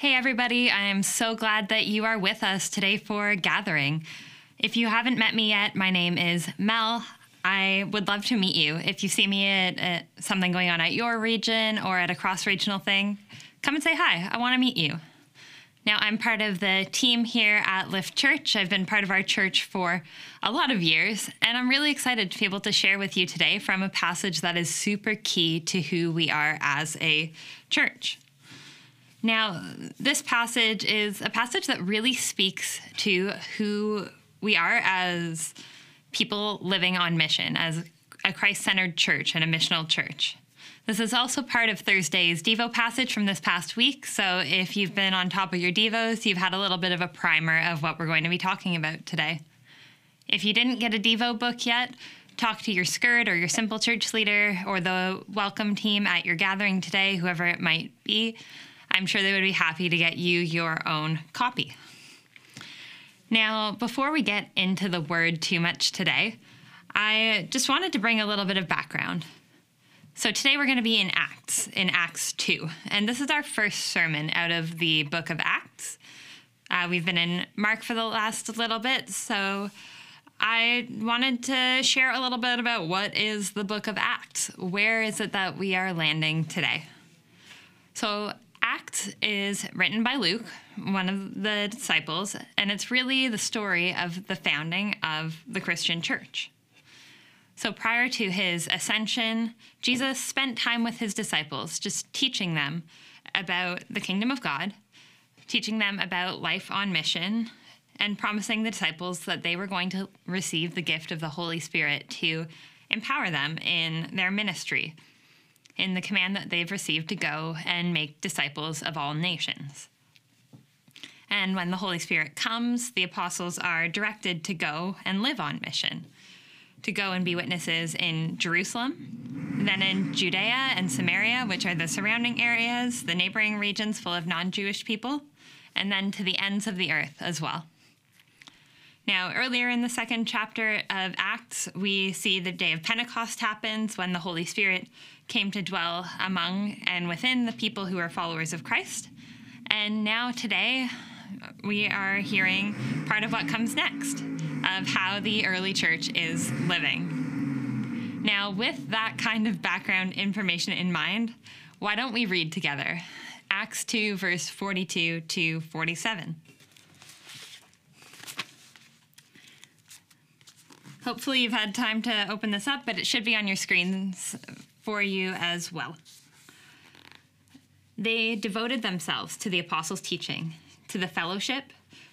Hey, everybody, I am so glad that you are with us today for Gathering. If you haven't met me yet, my name is Mel. I would love to meet you. If you see me at, at something going on at your region or at a cross regional thing, come and say hi. I want to meet you. Now, I'm part of the team here at Lift Church. I've been part of our church for a lot of years, and I'm really excited to be able to share with you today from a passage that is super key to who we are as a church. Now, this passage is a passage that really speaks to who we are as people living on mission, as a Christ centered church and a missional church. This is also part of Thursday's Devo passage from this past week. So if you've been on top of your Devos, you've had a little bit of a primer of what we're going to be talking about today. If you didn't get a Devo book yet, talk to your skirt or your simple church leader or the welcome team at your gathering today, whoever it might be. I'm sure they would be happy to get you your own copy. Now, before we get into the word too much today, I just wanted to bring a little bit of background. So, today we're going to be in Acts, in Acts 2. And this is our first sermon out of the book of Acts. Uh, we've been in Mark for the last little bit, so I wanted to share a little bit about what is the book of Acts. Where is it that we are landing today? So, Acts is written by Luke, one of the disciples, and it's really the story of the founding of the Christian church. So prior to his ascension, Jesus spent time with his disciples, just teaching them about the kingdom of God, teaching them about life on mission, and promising the disciples that they were going to receive the gift of the Holy Spirit to empower them in their ministry in the command that they've received to go and make disciples of all nations. And when the Holy Spirit comes, the apostles are directed to go and live on mission, to go and be witnesses in Jerusalem, then in Judea and Samaria, which are the surrounding areas, the neighboring regions full of non Jewish people, and then to the ends of the earth as well. Now, earlier in the second chapter of Acts, we see the day of Pentecost happens when the Holy Spirit came to dwell among and within the people who are followers of Christ. And now, today, we are hearing part of what comes next of how the early church is living. Now, with that kind of background information in mind, why don't we read together? Acts 2, verse 42 to 47. Hopefully, you've had time to open this up, but it should be on your screens for you as well. They devoted themselves to the apostles' teaching, to the fellowship,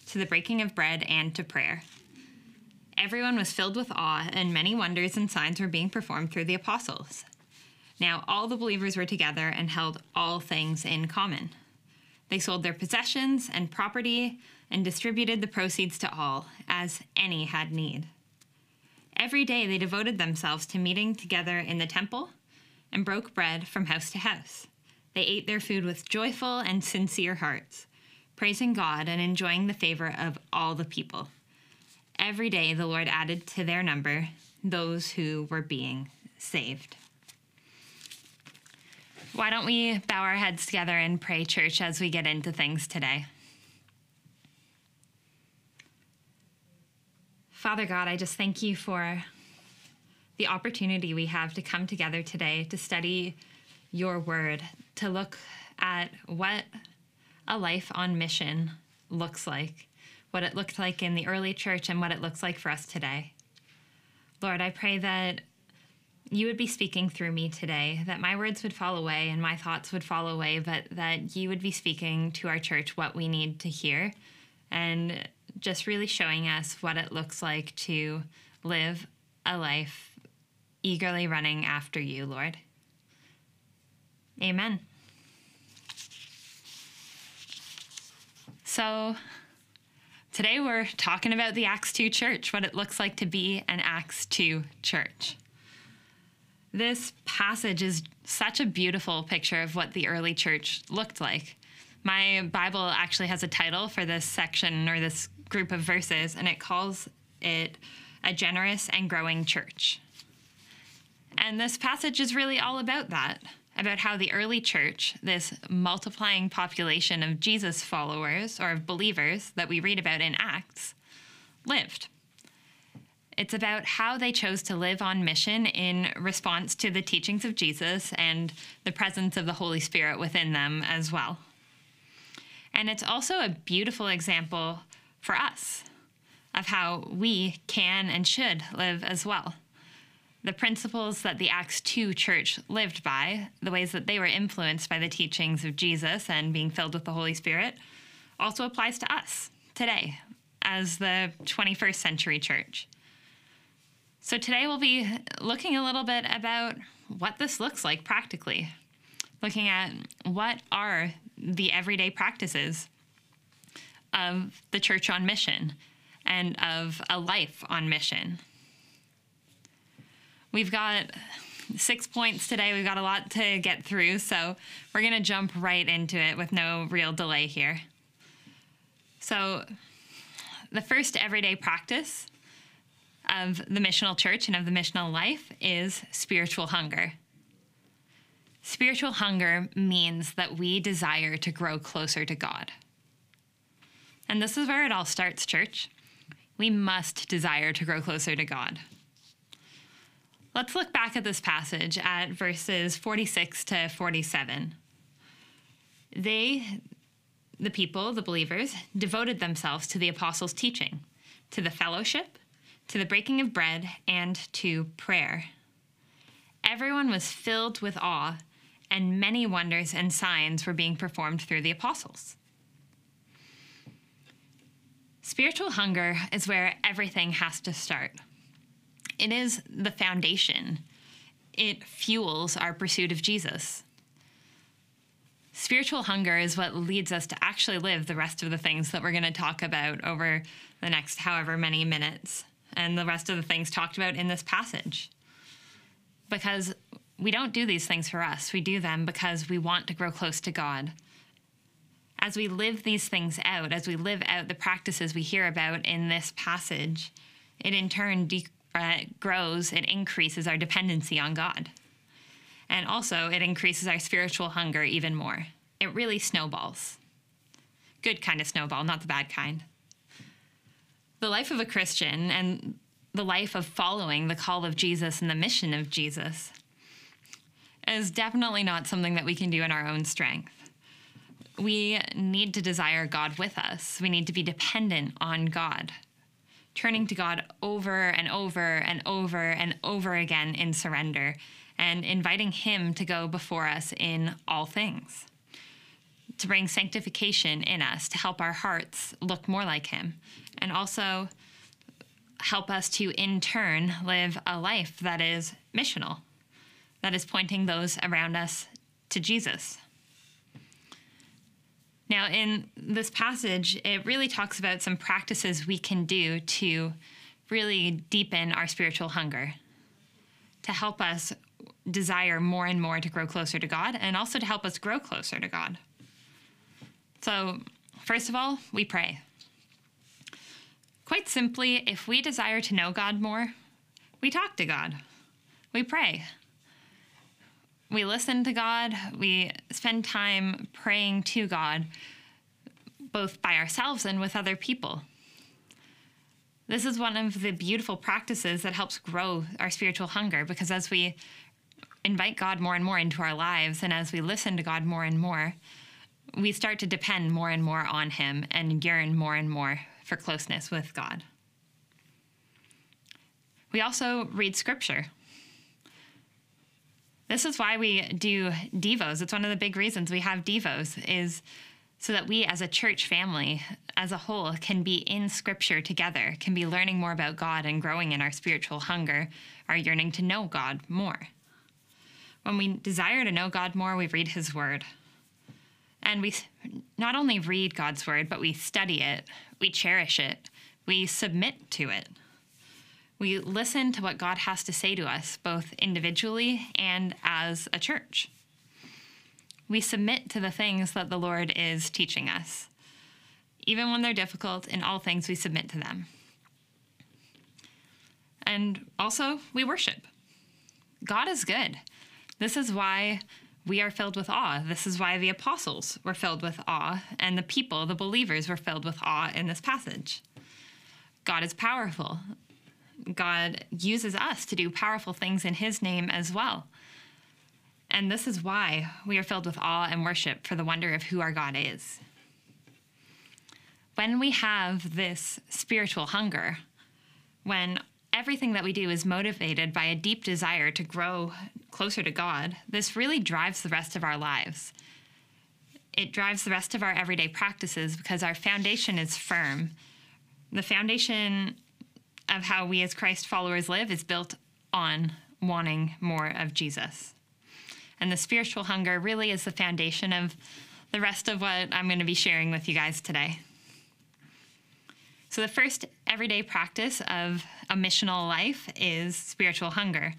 to the breaking of bread, and to prayer. Everyone was filled with awe, and many wonders and signs were being performed through the apostles. Now all the believers were together and held all things in common. They sold their possessions and property and distributed the proceeds to all, as any had need. Every day they devoted themselves to meeting together in the temple and broke bread from house to house. They ate their food with joyful and sincere hearts, praising God and enjoying the favor of all the people. Every day the Lord added to their number those who were being saved. Why don't we bow our heads together and pray, church, as we get into things today? Father God, I just thank you for the opportunity we have to come together today to study your word, to look at what a life on mission looks like, what it looked like in the early church, and what it looks like for us today. Lord, I pray that you would be speaking through me today, that my words would fall away and my thoughts would fall away, but that you would be speaking to our church what we need to hear and just really showing us what it looks like to live a life eagerly running after you, Lord. Amen. So, today we're talking about the Acts 2 church, what it looks like to be an Acts 2 church. This passage is such a beautiful picture of what the early church looked like. My Bible actually has a title for this section or this group of verses, and it calls it a generous and growing church. And this passage is really all about that about how the early church, this multiplying population of Jesus followers or of believers that we read about in Acts, lived. It's about how they chose to live on mission in response to the teachings of Jesus and the presence of the Holy Spirit within them as well. And it's also a beautiful example for us of how we can and should live as well. The principles that the Acts 2 church lived by, the ways that they were influenced by the teachings of Jesus and being filled with the Holy Spirit, also applies to us today as the 21st century church. So today we'll be looking a little bit about what this looks like practically, looking at what are the everyday practices of the church on mission and of a life on mission. We've got six points today. We've got a lot to get through, so we're going to jump right into it with no real delay here. So, the first everyday practice of the missional church and of the missional life is spiritual hunger. Spiritual hunger means that we desire to grow closer to God. And this is where it all starts, church. We must desire to grow closer to God. Let's look back at this passage at verses 46 to 47. They, the people, the believers, devoted themselves to the apostles' teaching, to the fellowship, to the breaking of bread, and to prayer. Everyone was filled with awe, and many wonders and signs were being performed through the apostles. Spiritual hunger is where everything has to start. It is the foundation, it fuels our pursuit of Jesus. Spiritual hunger is what leads us to actually live the rest of the things that we're going to talk about over the next however many minutes and the rest of the things talked about in this passage. Because we don't do these things for us, we do them because we want to grow close to God. As we live these things out, as we live out the practices we hear about in this passage, it in turn de- uh, grows, it increases our dependency on God. And also, it increases our spiritual hunger even more. It really snowballs. Good kind of snowball, not the bad kind the life of a Christian and the life of following the call of Jesus and the mission of Jesus is definitely not something that we can do in our own strength. We need to desire God with us. We need to be dependent on God, turning to God over and over and over and over again in surrender, and inviting Him to go before us in all things, to bring sanctification in us, to help our hearts look more like Him, and also help us to, in turn, live a life that is missional, that is pointing those around us to Jesus. Now, in this passage, it really talks about some practices we can do to really deepen our spiritual hunger, to help us desire more and more to grow closer to God, and also to help us grow closer to God. So, first of all, we pray. Quite simply, if we desire to know God more, we talk to God, we pray. We listen to God, we spend time praying to God, both by ourselves and with other people. This is one of the beautiful practices that helps grow our spiritual hunger because as we invite God more and more into our lives and as we listen to God more and more, we start to depend more and more on Him and yearn more and more for closeness with God. We also read scripture. This is why we do devos. It's one of the big reasons we have devos is so that we as a church family as a whole can be in scripture together, can be learning more about God and growing in our spiritual hunger, our yearning to know God more. When we desire to know God more, we read his word. And we not only read God's word, but we study it, we cherish it, we submit to it. We listen to what God has to say to us, both individually and as a church. We submit to the things that the Lord is teaching us. Even when they're difficult, in all things we submit to them. And also, we worship. God is good. This is why we are filled with awe. This is why the apostles were filled with awe, and the people, the believers, were filled with awe in this passage. God is powerful. God uses us to do powerful things in His name as well. And this is why we are filled with awe and worship for the wonder of who our God is. When we have this spiritual hunger, when everything that we do is motivated by a deep desire to grow closer to God, this really drives the rest of our lives. It drives the rest of our everyday practices because our foundation is firm. The foundation of how we as Christ followers live is built on wanting more of Jesus. And the spiritual hunger really is the foundation of the rest of what I'm going to be sharing with you guys today. So, the first everyday practice of a missional life is spiritual hunger.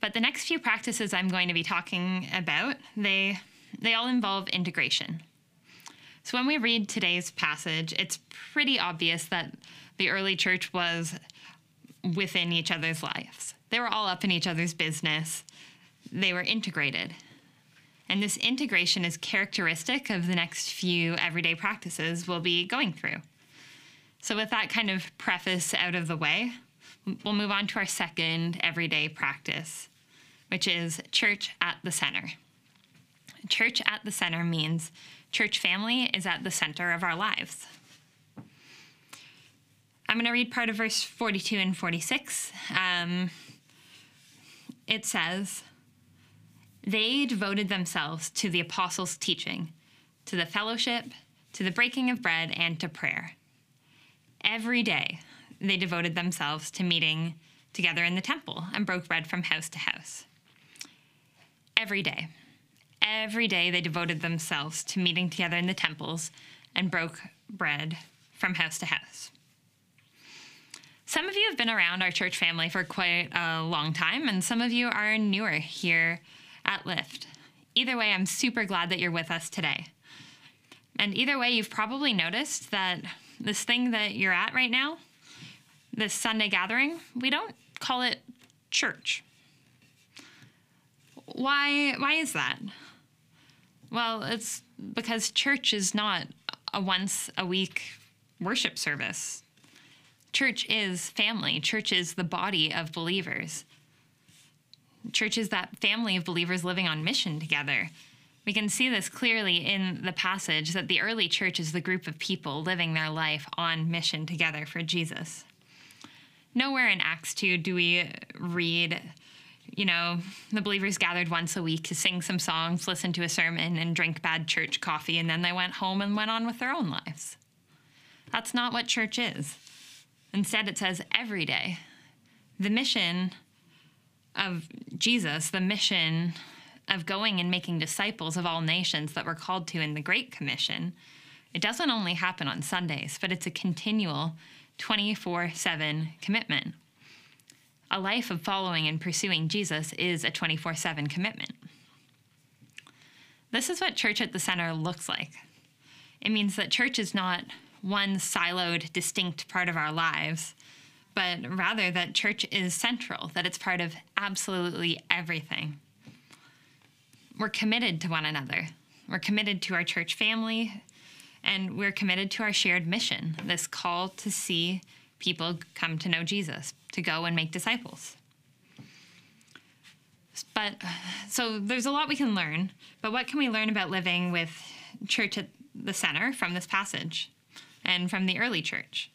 But the next few practices I'm going to be talking about, they, they all involve integration. So, when we read today's passage, it's pretty obvious that the early church was within each other's lives. They were all up in each other's business, they were integrated. And this integration is characteristic of the next few everyday practices we'll be going through. So, with that kind of preface out of the way, we'll move on to our second everyday practice, which is church at the center. Church at the center means church family is at the center of our lives. I'm going to read part of verse 42 and 46. Um, it says, They devoted themselves to the apostles' teaching, to the fellowship, to the breaking of bread, and to prayer. Every day, they devoted themselves to meeting together in the temple and broke bread from house to house. Every day. Every day, they devoted themselves to meeting together in the temples and broke bread from house to house. Some of you have been around our church family for quite a long time, and some of you are newer here at Lift. Either way, I'm super glad that you're with us today. And either way, you've probably noticed that this thing that you're at right now, this Sunday gathering, we don't call it church. Why why is that? Well, it's because church is not a once a week worship service. Church is family. Church is the body of believers. Church is that family of believers living on mission together. We can see this clearly in the passage that the early church is the group of people living their life on mission together for Jesus. Nowhere in Acts 2 do we read, you know, the believers gathered once a week to sing some songs, listen to a sermon, and drink bad church coffee, and then they went home and went on with their own lives. That's not what church is. Instead, it says every day. The mission of Jesus, the mission of going and making disciples of all nations that we're called to in the Great Commission, it doesn't only happen on Sundays, but it's a continual 24 7 commitment. A life of following and pursuing Jesus is a 24 7 commitment. This is what church at the center looks like. It means that church is not one siloed, distinct part of our lives, but rather that church is central, that it's part of absolutely everything we're committed to one another. We're committed to our church family, and we're committed to our shared mission this call to see people come to know Jesus, to go and make disciples. But so there's a lot we can learn, but what can we learn about living with church at the center from this passage and from the early church?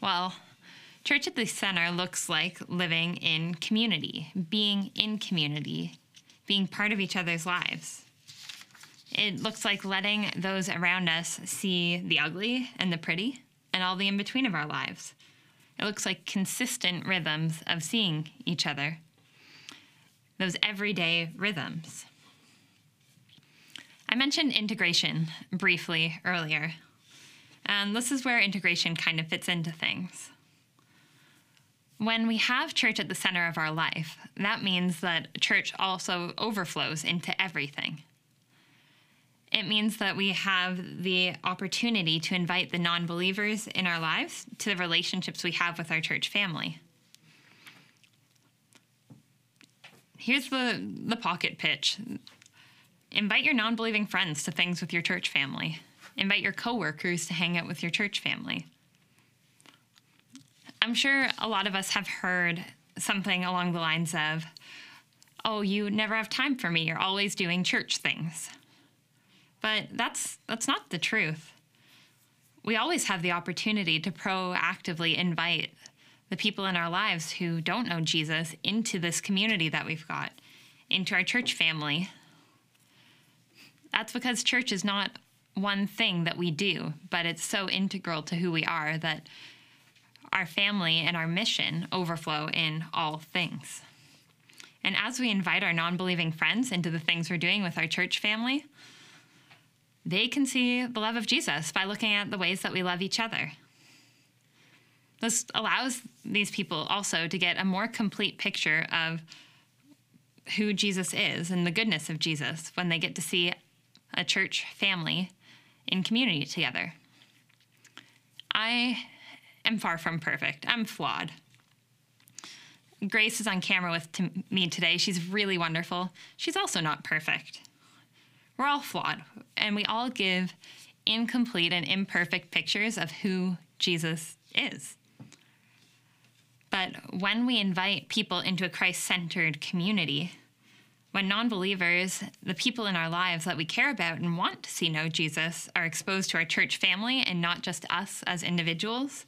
Well, church at the center looks like living in community, being in community, being part of each other's lives. It looks like letting those around us see the ugly and the pretty and all the in between of our lives. It looks like consistent rhythms of seeing each other, those everyday rhythms. I mentioned integration briefly earlier, and this is where integration kind of fits into things. When we have church at the center of our life, that means that church also overflows into everything. It means that we have the opportunity to invite the non believers in our lives to the relationships we have with our church family. Here's the, the pocket pitch Invite your non believing friends to things with your church family. Invite your coworkers to hang out with your church family. I'm sure a lot of us have heard something along the lines of, oh, you never have time for me. You're always doing church things. But that's, that's not the truth. We always have the opportunity to proactively invite the people in our lives who don't know Jesus into this community that we've got, into our church family. That's because church is not one thing that we do, but it's so integral to who we are that our family and our mission overflow in all things. And as we invite our non believing friends into the things we're doing with our church family, they can see the love of Jesus by looking at the ways that we love each other. This allows these people also to get a more complete picture of who Jesus is and the goodness of Jesus when they get to see a church family in community together. I am far from perfect. I'm flawed. Grace is on camera with t- me today. She's really wonderful. She's also not perfect. We're all flawed, and we all give incomplete and imperfect pictures of who Jesus is. But when we invite people into a Christ centered community, when non believers, the people in our lives that we care about and want to see know Jesus, are exposed to our church family and not just us as individuals,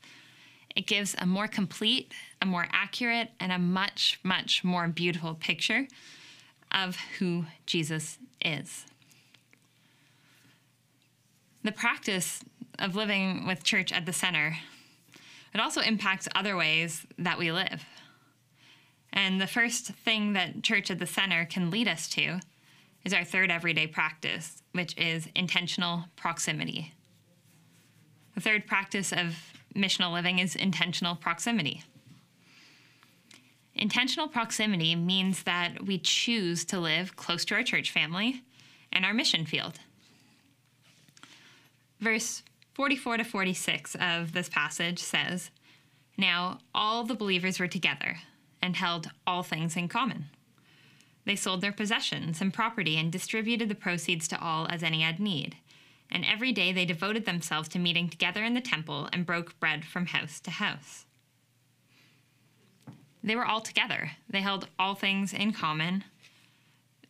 it gives a more complete, a more accurate, and a much, much more beautiful picture of who Jesus is. The practice of living with church at the center, it also impacts other ways that we live. And the first thing that church at the center can lead us to is our third everyday practice, which is intentional proximity. The third practice of missional living is intentional proximity. Intentional proximity means that we choose to live close to our church family and our mission field. Verse 44 to 46 of this passage says, Now all the believers were together and held all things in common. They sold their possessions and property and distributed the proceeds to all as any had need and every day they devoted themselves to meeting together in the temple and broke bread from house to house. They were all together. They held all things in common.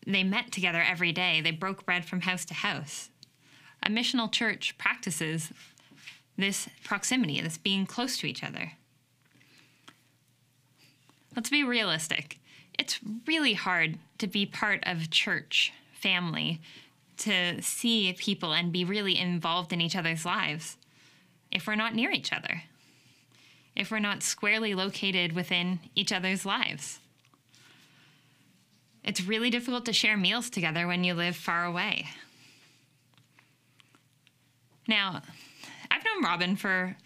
They met together every day. They broke bread from house to house. A missional church practices this proximity, this being close to each other. Let's be realistic. It's really hard to be part of church family to see people and be really involved in each other's lives if we're not near each other, if we're not squarely located within each other's lives. It's really difficult to share meals together when you live far away. Now, I've known Robin for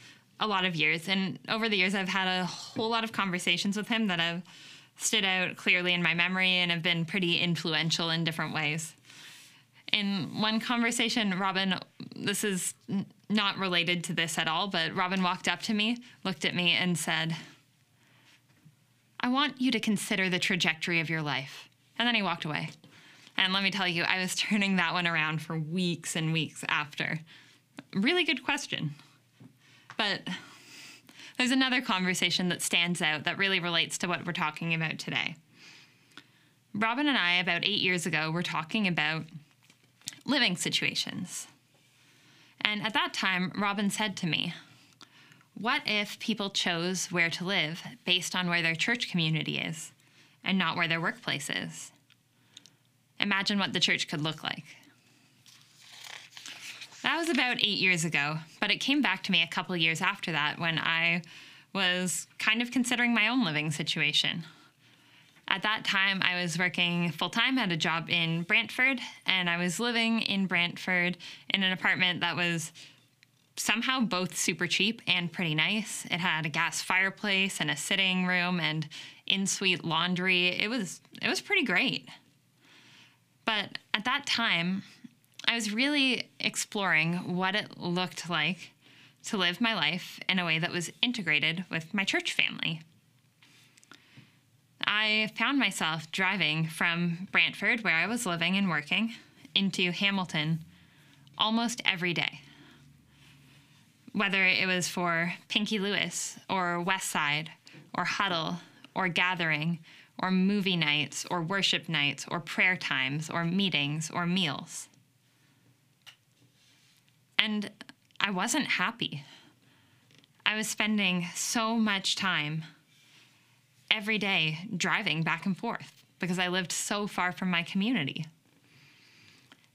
a lot of years, and over the years, I've had a whole lot of conversations with him that have stood out clearly in my memory and have been pretty influential in different ways in one conversation, Robin, this is not related to this at all, but Robin walked up to me, looked at me, and said, I want you to consider the trajectory of your life. And then he walked away. And let me tell you, I was turning that one around for weeks and weeks after. Really good question. But there's another conversation that stands out that really relates to what we're talking about today. Robin and I, about eight years ago, were talking about living situations. And at that time, Robin said to me, What if people chose where to live based on where their church community is and not where their workplace is? Imagine what the church could look like. That was about eight years ago, but it came back to me a couple years after that when I was kind of considering my own living situation. At that time, I was working full time at a job in Brantford, and I was living in Brantford in an apartment that was somehow both super cheap and pretty nice. It had a gas fireplace and a sitting room and in-suite laundry. It was it was pretty great. But at that time, I was really exploring what it looked like to live my life in a way that was integrated with my church family. I found myself driving from Brantford, where I was living and working, into Hamilton almost every day. Whether it was for Pinky Lewis or West Side or Huddle or Gathering or movie nights or worship nights or prayer times or meetings or meals. And I wasn't happy. I was spending so much time every day driving back and forth because I lived so far from my community.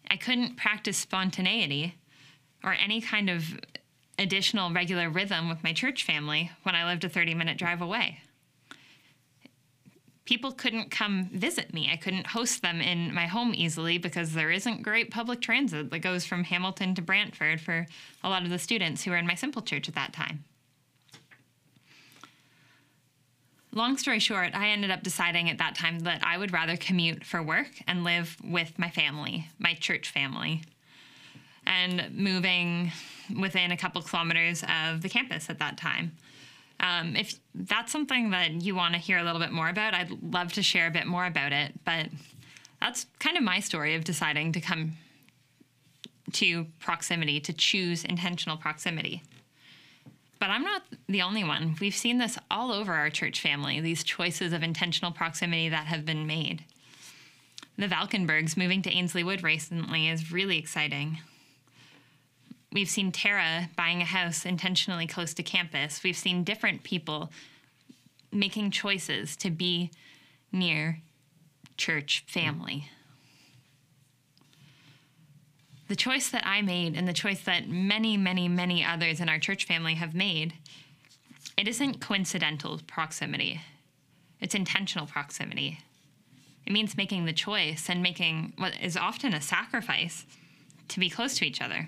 I couldn't practice spontaneity or any kind of additional regular rhythm with my church family when I lived a 30 minute drive away people couldn't come visit me. I couldn't host them in my home easily because there isn't great public transit that goes from Hamilton to Brantford for a lot of the students who were in my simple church at that time. Long story short, I ended up deciding at that time that I would rather commute for work and live with my family, my church family, and moving within a couple kilometers of the campus at that time. Um, if that's something that you want to hear a little bit more about, I'd love to share a bit more about it. But that's kind of my story of deciding to come to proximity, to choose intentional proximity. But I'm not the only one. We've seen this all over our church family, these choices of intentional proximity that have been made. The Valkenbergs moving to Ainslie Wood recently is really exciting. We've seen Tara buying a house intentionally close to campus. We've seen different people making choices to be near church family. The choice that I made and the choice that many, many, many others in our church family have made, it isn't coincidental proximity. It's intentional proximity. It means making the choice and making what is often a sacrifice to be close to each other.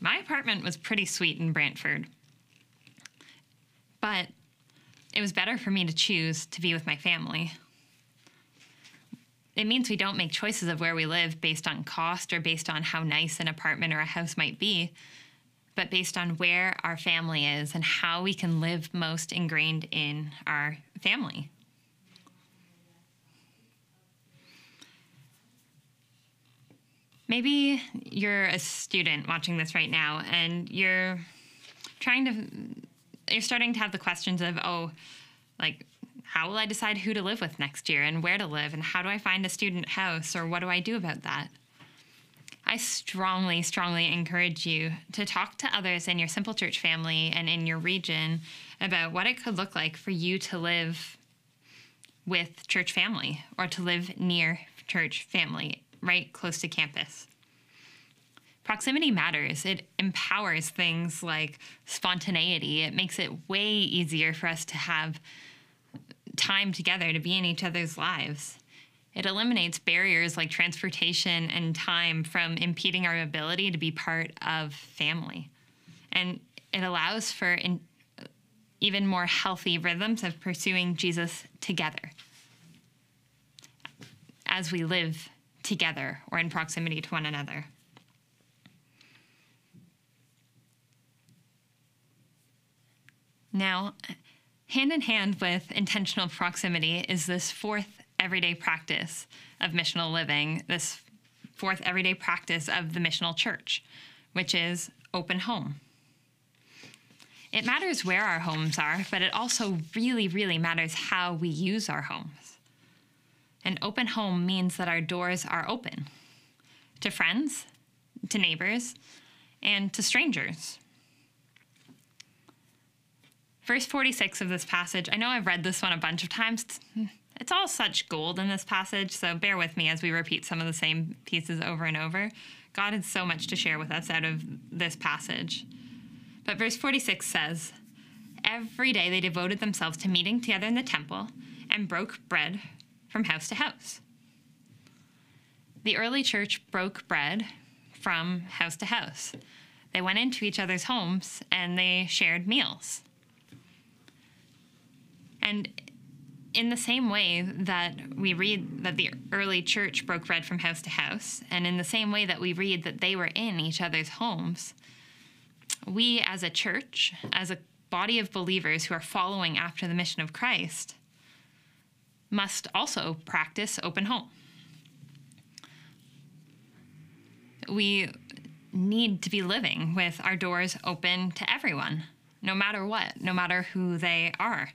My apartment was pretty sweet in Brantford. But it was better for me to choose to be with my family. It means we don't make choices of where we live based on cost or based on how nice an apartment or a house might be, but based on where our family is and how we can live most ingrained in our family. Maybe you're a student watching this right now and you're trying to you're starting to have the questions of oh like how will i decide who to live with next year and where to live and how do i find a student house or what do i do about that? I strongly strongly encourage you to talk to others in your simple church family and in your region about what it could look like for you to live with church family or to live near church family right close to campus. Proximity matters. It empowers things like spontaneity. It makes it way easier for us to have time together to be in each other's lives. It eliminates barriers like transportation and time from impeding our ability to be part of family. And it allows for in, even more healthy rhythms of pursuing Jesus together as we live together or in proximity to one another. Now, hand in hand with intentional proximity is this fourth everyday practice of missional living, this fourth everyday practice of the missional church, which is open home. It matters where our homes are, but it also really, really matters how we use our homes. An open home means that our doors are open to friends, to neighbors, and to strangers. Verse 46 of this passage, I know I've read this one a bunch of times. It's all such gold in this passage, so bear with me as we repeat some of the same pieces over and over. God has so much to share with us out of this passage. But verse 46 says, Every day they devoted themselves to meeting together in the temple and broke bread from house to house. The early church broke bread from house to house. They went into each other's homes and they shared meals. And in the same way that we read that the early church broke bread from house to house, and in the same way that we read that they were in each other's homes, we as a church, as a body of believers who are following after the mission of Christ, must also practice open home. we need to be living with our doors open to everyone, no matter what, no matter who they are.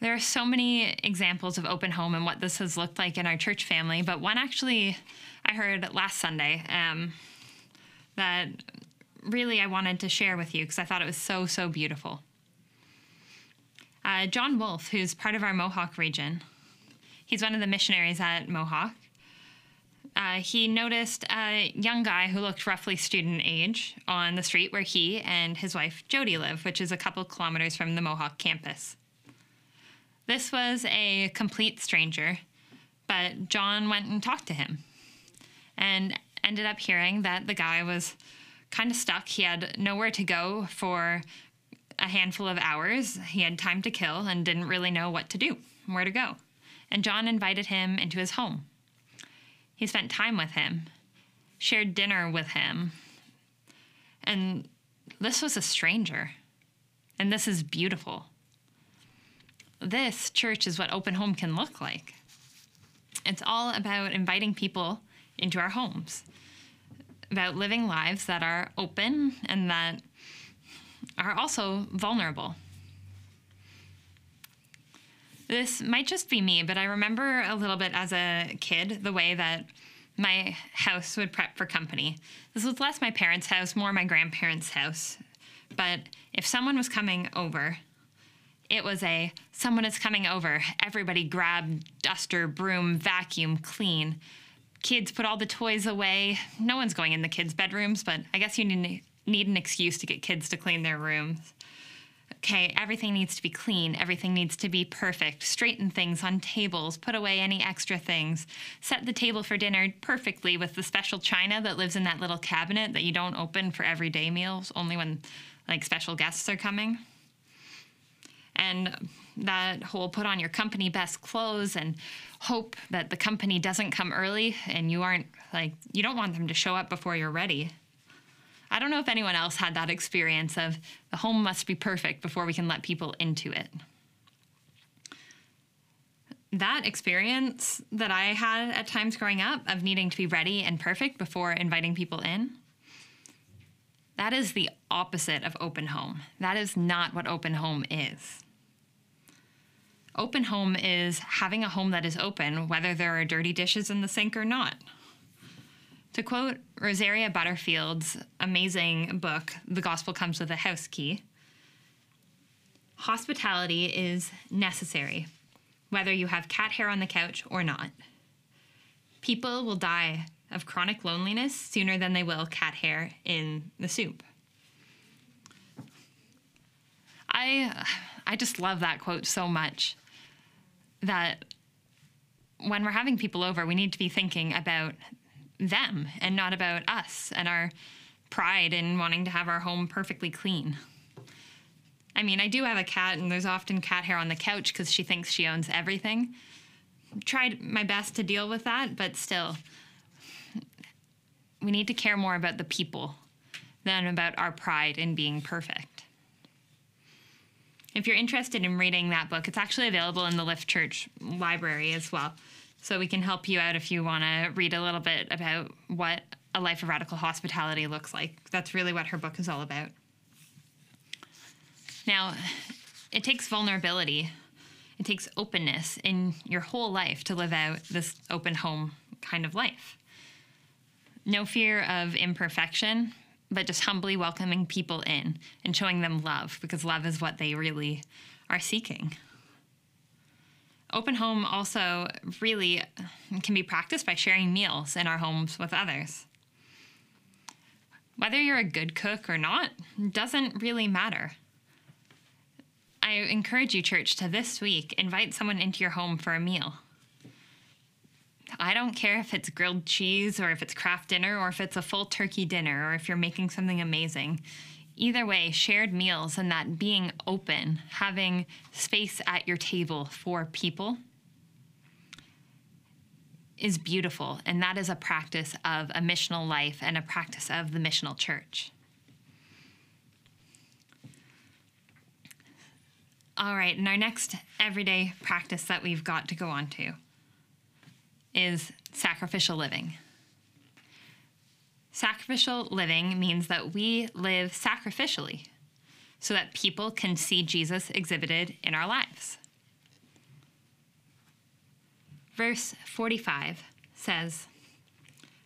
There are so many examples of open home and what this has looked like in our church family, but one actually I heard last Sunday um, that really I wanted to share with you because I thought it was so, so beautiful. Uh, John Wolf, who's part of our Mohawk region, he's one of the missionaries at Mohawk. Uh, he noticed a young guy who looked roughly student age on the street where he and his wife Jody live, which is a couple kilometers from the Mohawk campus. This was a complete stranger, but John went and talked to him and ended up hearing that the guy was kind of stuck. He had nowhere to go for a handful of hours. He had time to kill and didn't really know what to do, where to go. And John invited him into his home. He spent time with him, shared dinner with him. And this was a stranger. And this is beautiful this church is what open home can look like. It's all about inviting people into our homes, about living lives that are open and that are also vulnerable. This might just be me, but I remember a little bit as a kid the way that my house would prep for company. This was less my parents' house, more my grandparents' house. But if someone was coming over, it was a someone is coming over. Everybody grab duster, broom, vacuum, clean. Kids put all the toys away. No one's going in the kids' bedrooms, but I guess you need, need an excuse to get kids to clean their rooms. Okay, everything needs to be clean. Everything needs to be perfect. Straighten things on tables. Put away any extra things. Set the table for dinner perfectly with the special china that lives in that little cabinet that you don't open for everyday meals, only when like special guests are coming and that whole put on your company best clothes and hope that the company doesn't come early and you aren't like you don't want them to show up before you're ready. I don't know if anyone else had that experience of the home must be perfect before we can let people into it. That experience that I had at times growing up of needing to be ready and perfect before inviting people in, that is the opposite of open home. That is not what open home is. Open home is having a home that is open, whether there are dirty dishes in the sink or not. To quote Rosaria Butterfield's amazing book, The Gospel Comes with a House Key, hospitality is necessary, whether you have cat hair on the couch or not. People will die of chronic loneliness sooner than they will cat hair in the soup. I I just love that quote so much that when we're having people over, we need to be thinking about them and not about us and our pride in wanting to have our home perfectly clean. I mean, I do have a cat, and there's often cat hair on the couch because she thinks she owns everything. Tried my best to deal with that, but still, we need to care more about the people than about our pride in being perfect. If you're interested in reading that book, it's actually available in the Lift Church library as well. So we can help you out if you want to read a little bit about what a life of radical hospitality looks like. That's really what her book is all about. Now, it takes vulnerability, it takes openness in your whole life to live out this open home kind of life. No fear of imperfection, but just humbly welcoming people in and showing them love because love is what they really are seeking. Open home also really can be practiced by sharing meals in our homes with others. Whether you're a good cook or not doesn't really matter. I encourage you, church, to this week invite someone into your home for a meal. I don't care if it's grilled cheese or if it's Kraft Dinner or if it's a full turkey dinner or if you're making something amazing. Either way, shared meals and that being open, having space at your table for people is beautiful. And that is a practice of a missional life and a practice of the missional church. All right, and our next everyday practice that we've got to go on to is sacrificial living. Sacrificial living means that we live sacrificially so that people can see Jesus exhibited in our lives. Verse 45 says,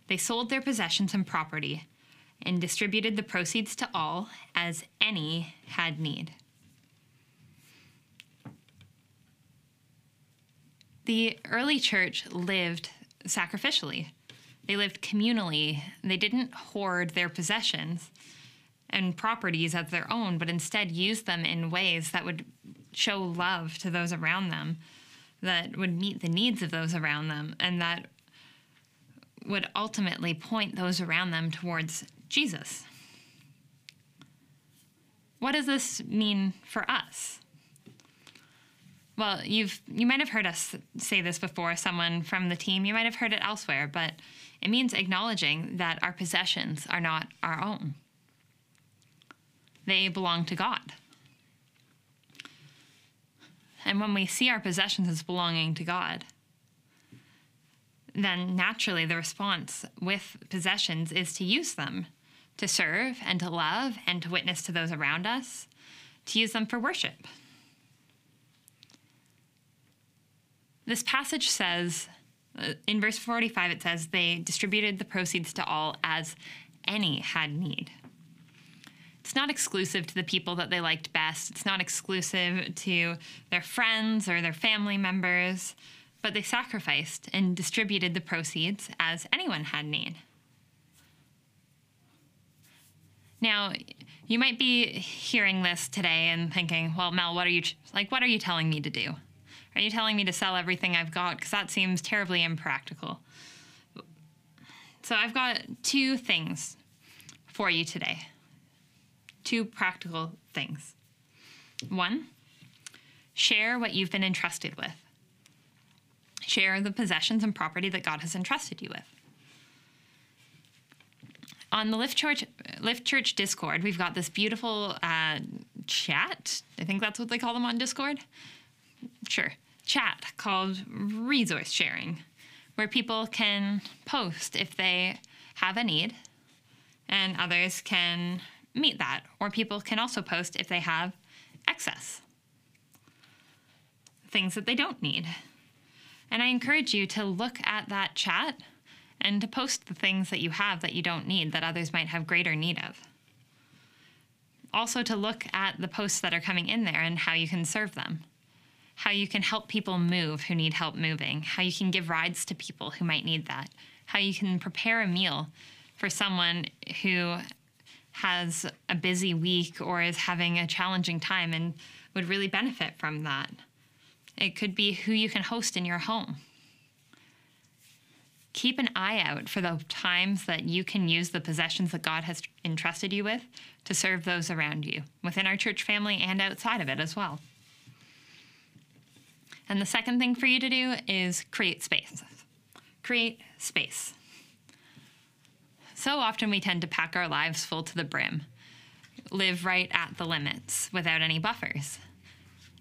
They sold their possessions and property and distributed the proceeds to all as any had need. The early church lived sacrificially. They lived communally. They didn't hoard their possessions and properties as their own, but instead used them in ways that would show love to those around them, that would meet the needs of those around them, and that would ultimately point those around them towards Jesus. What does this mean for us? Well, you've you might have heard us say this before, someone from the team, you might have heard it elsewhere, but it means acknowledging that our possessions are not our own. They belong to God. And when we see our possessions as belonging to God, then naturally the response with possessions is to use them to serve and to love and to witness to those around us, to use them for worship. This passage says, Uh, in verse 45, it says, they distributed the proceeds to all as any had need. It's not exclusive to the people that they liked best. It's not exclusive to their friends or their family members, but they sacrificed and distributed the proceeds as anyone had need. Now, you might be hearing this today and thinking, well, Mel, what are you like what are you telling me to do? Are you telling me to sell everything I've got? Because that seems terribly impractical. So I've got two things for you today. Two practical things. One, share what you've been entrusted with. Share the possessions and property that God has entrusted you with. On the Lift Church, Lift Church Discord, we've got this beautiful uh, chat. I think that's what they call them on Discord. Sure chat called resource sharing, where people can post if they have a need and others can meet that. Or people can also post if they have excess, things that they don't need. And I encourage you to look at that chat and to post the things that you have that you don't need that others might have greater need of. Also, to look at the posts that are coming in there and how you can serve them how you can help people move who need help moving, how you can give rides to people who might need that, how you can prepare a meal for someone who has a busy week or is having a challenging time and would really benefit from that. It could be who you can host in your home. Keep an eye out for the times that you can use the possessions that God has entrusted you with to serve those around you, within our church family and outside of it as well. And the second thing for you to do is create space. Create space. So often we tend to pack our lives full to the brim, live right at the limits without any buffers.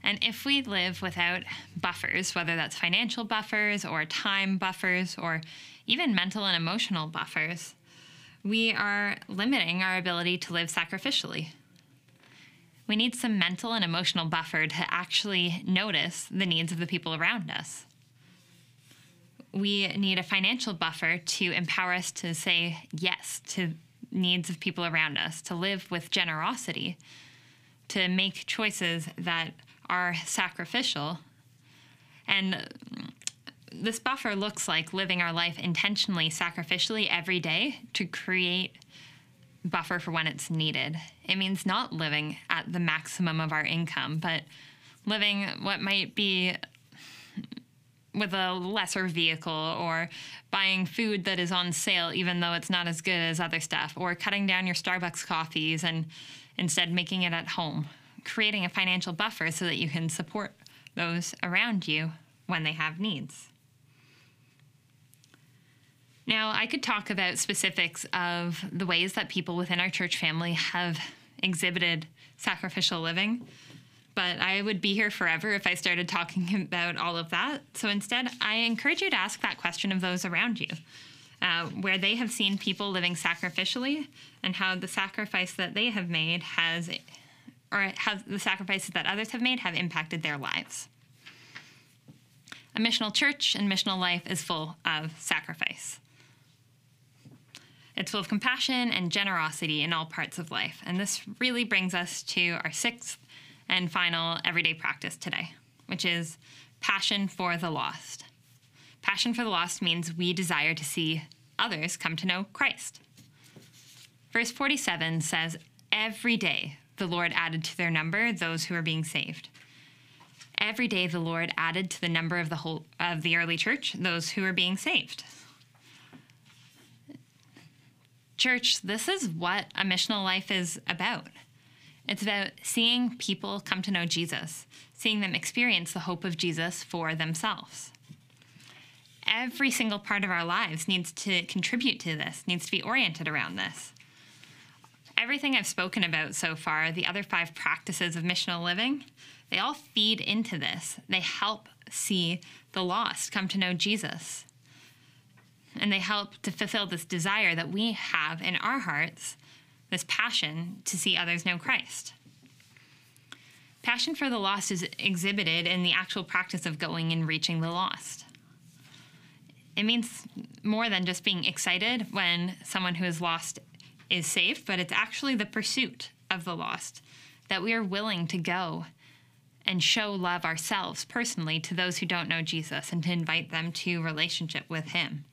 And if we live without buffers, whether that's financial buffers or time buffers or even mental and emotional buffers, we are limiting our ability to live sacrificially we need some mental and emotional buffer to actually notice the needs of the people around us. We need a financial buffer to empower us to say yes to needs of people around us, to live with generosity, to make choices that are sacrificial. And this buffer looks like living our life intentionally, sacrificially every day to create buffer for when it's needed. It means not living at the maximum of our income, but living what might be with a lesser vehicle or buying food that is on sale even though it's not as good as other stuff or cutting down your Starbucks coffees and instead making it at home. Creating a financial buffer so that you can support those around you when they have needs. Now, I could talk about specifics of the ways that people within our church family have exhibited sacrificial living, but I would be here forever if I started talking about all of that. So instead, I encourage you to ask that question of those around you, uh, where they have seen people living sacrificially and how the sacrifice that they have made has, or how the sacrifices that others have made have impacted their lives. A missional church and missional life is full of sacrifice. It's full of compassion and generosity in all parts of life. And this really brings us to our sixth and final everyday practice today, which is passion for the lost. Passion for the lost means we desire to see others come to know Christ. Verse 47 says, Every day the Lord added to their number those who are being saved. Every day the Lord added to the number of the whole of the early church those who are being saved. Church, this is what a missional life is about. It's about seeing people come to know Jesus, seeing them experience the hope of Jesus for themselves. Every single part of our lives needs to contribute to this, needs to be oriented around this. Everything I've spoken about so far, the other five practices of missional living, they all feed into this. They help see the lost come to know Jesus and they help to fulfill this desire that we have in our hearts, this passion to see others know Christ. Passion for the lost is exhibited in the actual practice of going and reaching the lost. It means more than just being excited when someone who is lost is saved, but it's actually the pursuit of the lost that we are willing to go and show love ourselves personally to those who don't know Jesus and to invite them to relationship with him.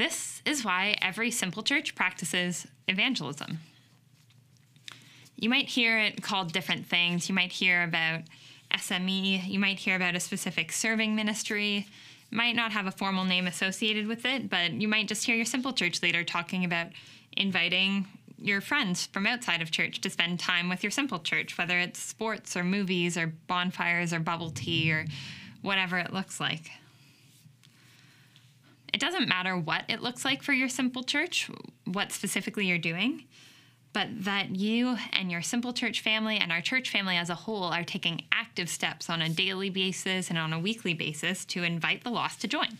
This is why every simple church practices evangelism. You might hear it called different things. You might hear about SME, you might hear about a specific serving ministry, might not have a formal name associated with it, but you might just hear your simple church leader talking about inviting your friends from outside of church to spend time with your simple church, whether it's sports or movies or bonfires or bubble tea or whatever it looks like. It doesn't matter what it looks like for your simple church, what specifically you're doing, but that you and your simple church family and our church family as a whole are taking active steps on a daily basis and on a weekly basis to invite the lost to join.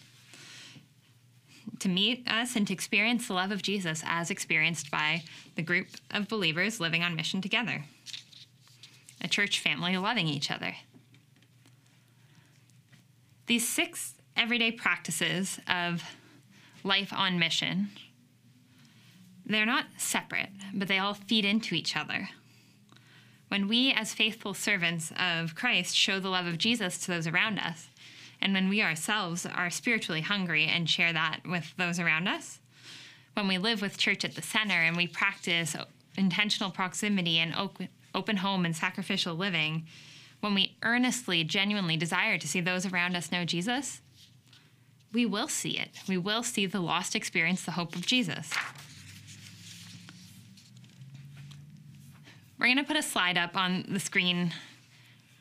To meet us and to experience the love of Jesus as experienced by the group of believers living on mission together. A church family loving each other. These six everyday practices of life on mission, they're not separate, but they all feed into each other. When we, as faithful servants of Christ, show the love of Jesus to those around us, and when we ourselves are spiritually hungry and share that with those around us, when we live with church at the center and we practice intentional proximity and open home and sacrificial living, when we earnestly, genuinely desire to see those around us know Jesus, we will see it. We will see the lost experience the hope of Jesus. We're going to put a slide up on the screen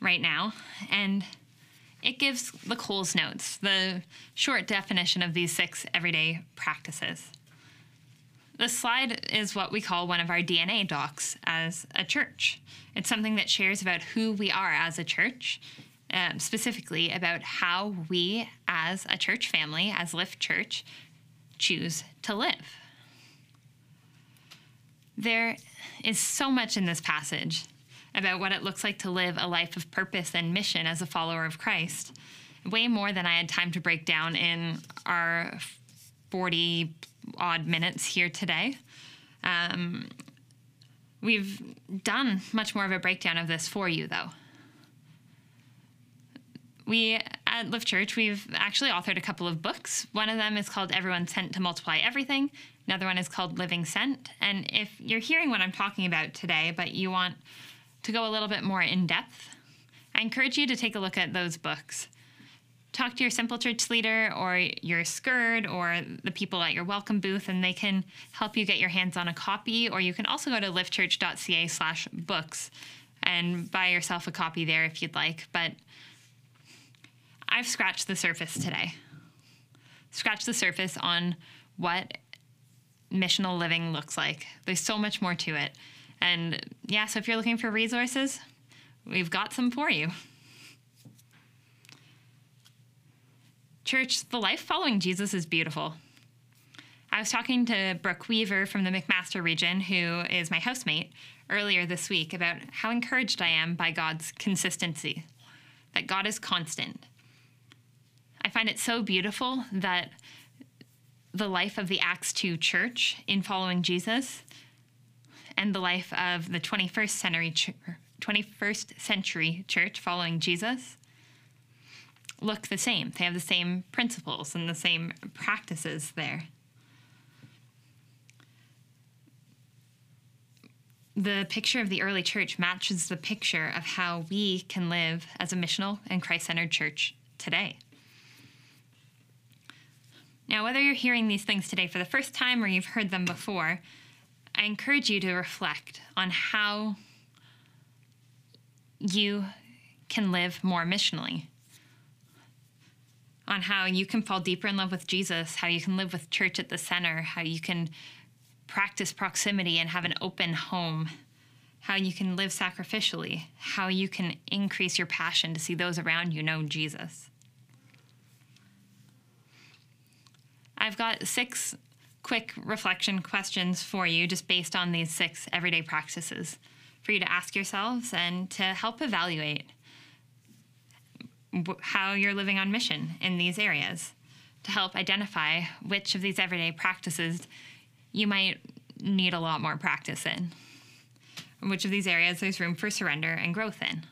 right now, and it gives the Coles Notes, the short definition of these six everyday practices. The slide is what we call one of our DNA docs as a church. It's something that shares about who we are as a church um, specifically about how we as a church family, as Lift Church, choose to live. There is so much in this passage about what it looks like to live a life of purpose and mission as a follower of Christ, way more than I had time to break down in our 40 odd minutes here today. Um, we've done much more of a breakdown of this for you, though we at Lift Church, we've actually authored a couple of books. One of them is called Everyone Sent to Multiply Everything. Another one is called Living Sent. And if you're hearing what I'm talking about today, but you want to go a little bit more in depth, I encourage you to take a look at those books. Talk to your Simple Church leader or your SCIRD or the people at your welcome booth, and they can help you get your hands on a copy. Or you can also go to liftchurch.ca slash books and buy yourself a copy there if you'd like. But I've scratched the surface today. Scratched the surface on what missional living looks like. There's so much more to it. And yeah, so if you're looking for resources, we've got some for you. Church, the life following Jesus is beautiful. I was talking to Brooke Weaver from the McMaster region, who is my housemate, earlier this week about how encouraged I am by God's consistency, that God is constant. I find it so beautiful that the life of the Acts 2 church in following Jesus and the life of the 21st century, 21st century church following Jesus look the same. They have the same principles and the same practices there. The picture of the early church matches the picture of how we can live as a missional and Christ centered church today. Now, whether you're hearing these things today for the first time or you've heard them before, I encourage you to reflect on how you can live more missionally on how you can fall deeper in love with Jesus, how you can live with church at the center, how you can practice proximity and have an open home, how you can live sacrificially, how you can increase your passion to see those around you know Jesus. I've got six quick reflection questions for you just based on these six everyday practices for you to ask yourselves and to help evaluate how you're living on mission in these areas to help identify which of these everyday practices you might need a lot more practice in, which of these areas there's room for surrender and growth in.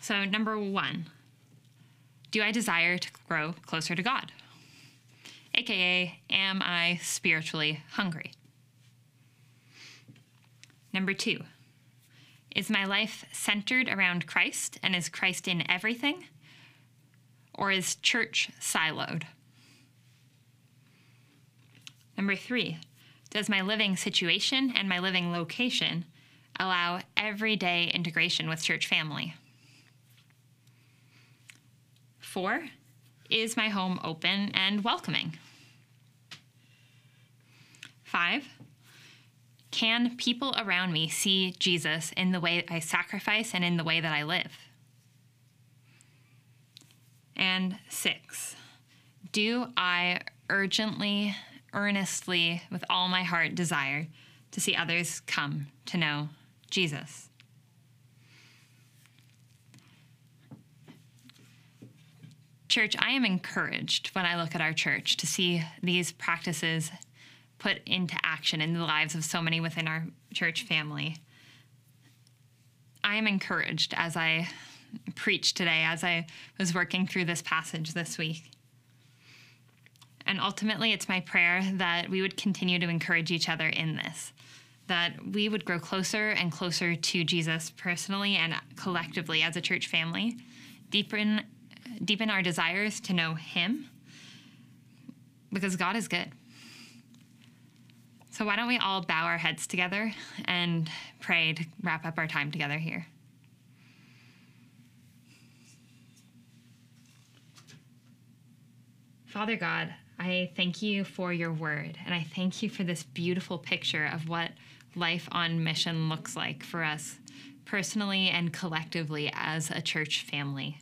So, number one, do I desire to grow closer to God? AKA, am I spiritually hungry? Number two, is my life centered around Christ and is Christ in everything? Or is church siloed? Number three, does my living situation and my living location allow everyday integration with church family? Four, is my home open and welcoming? Five, can people around me see Jesus in the way I sacrifice and in the way that I live? And six, do I urgently, earnestly, with all my heart desire to see others come to know Jesus? Church, I am encouraged when I look at our church to see these practices put into action in the lives of so many within our church family. I am encouraged as I preach today, as I was working through this passage this week. And ultimately, it's my prayer that we would continue to encourage each other in this, that we would grow closer and closer to Jesus personally and collectively as a church family, deepen, deepen our desires to know Him, because God is good. So, why don't we all bow our heads together and pray to wrap up our time together here? Father God, I thank you for your word, and I thank you for this beautiful picture of what life on mission looks like for us personally and collectively as a church family.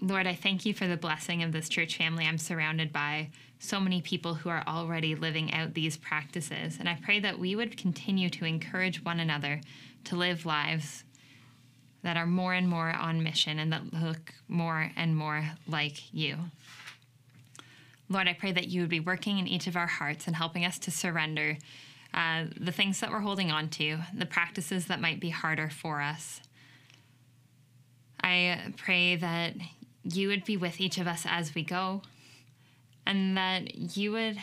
Lord, I thank you for the blessing of this church family I'm surrounded by so many people who are already living out these practices. And I pray that we would continue to encourage one another to live lives that are more and more on mission and that look more and more like you. Lord, I pray that you would be working in each of our hearts and helping us to surrender uh, the things that we're holding on to, the practices that might be harder for us. I pray that you would be with each of us as we go and that you would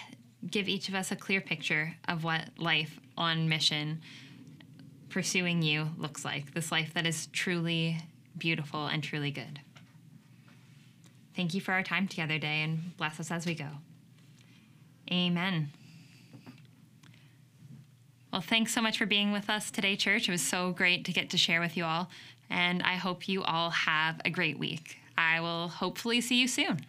give each of us a clear picture of what life on mission pursuing you looks like this life that is truly beautiful and truly good. Thank you for our time together today and bless us as we go. Amen. Well, thanks so much for being with us today, church. It was so great to get to share with you all, and I hope you all have a great week. I will hopefully see you soon.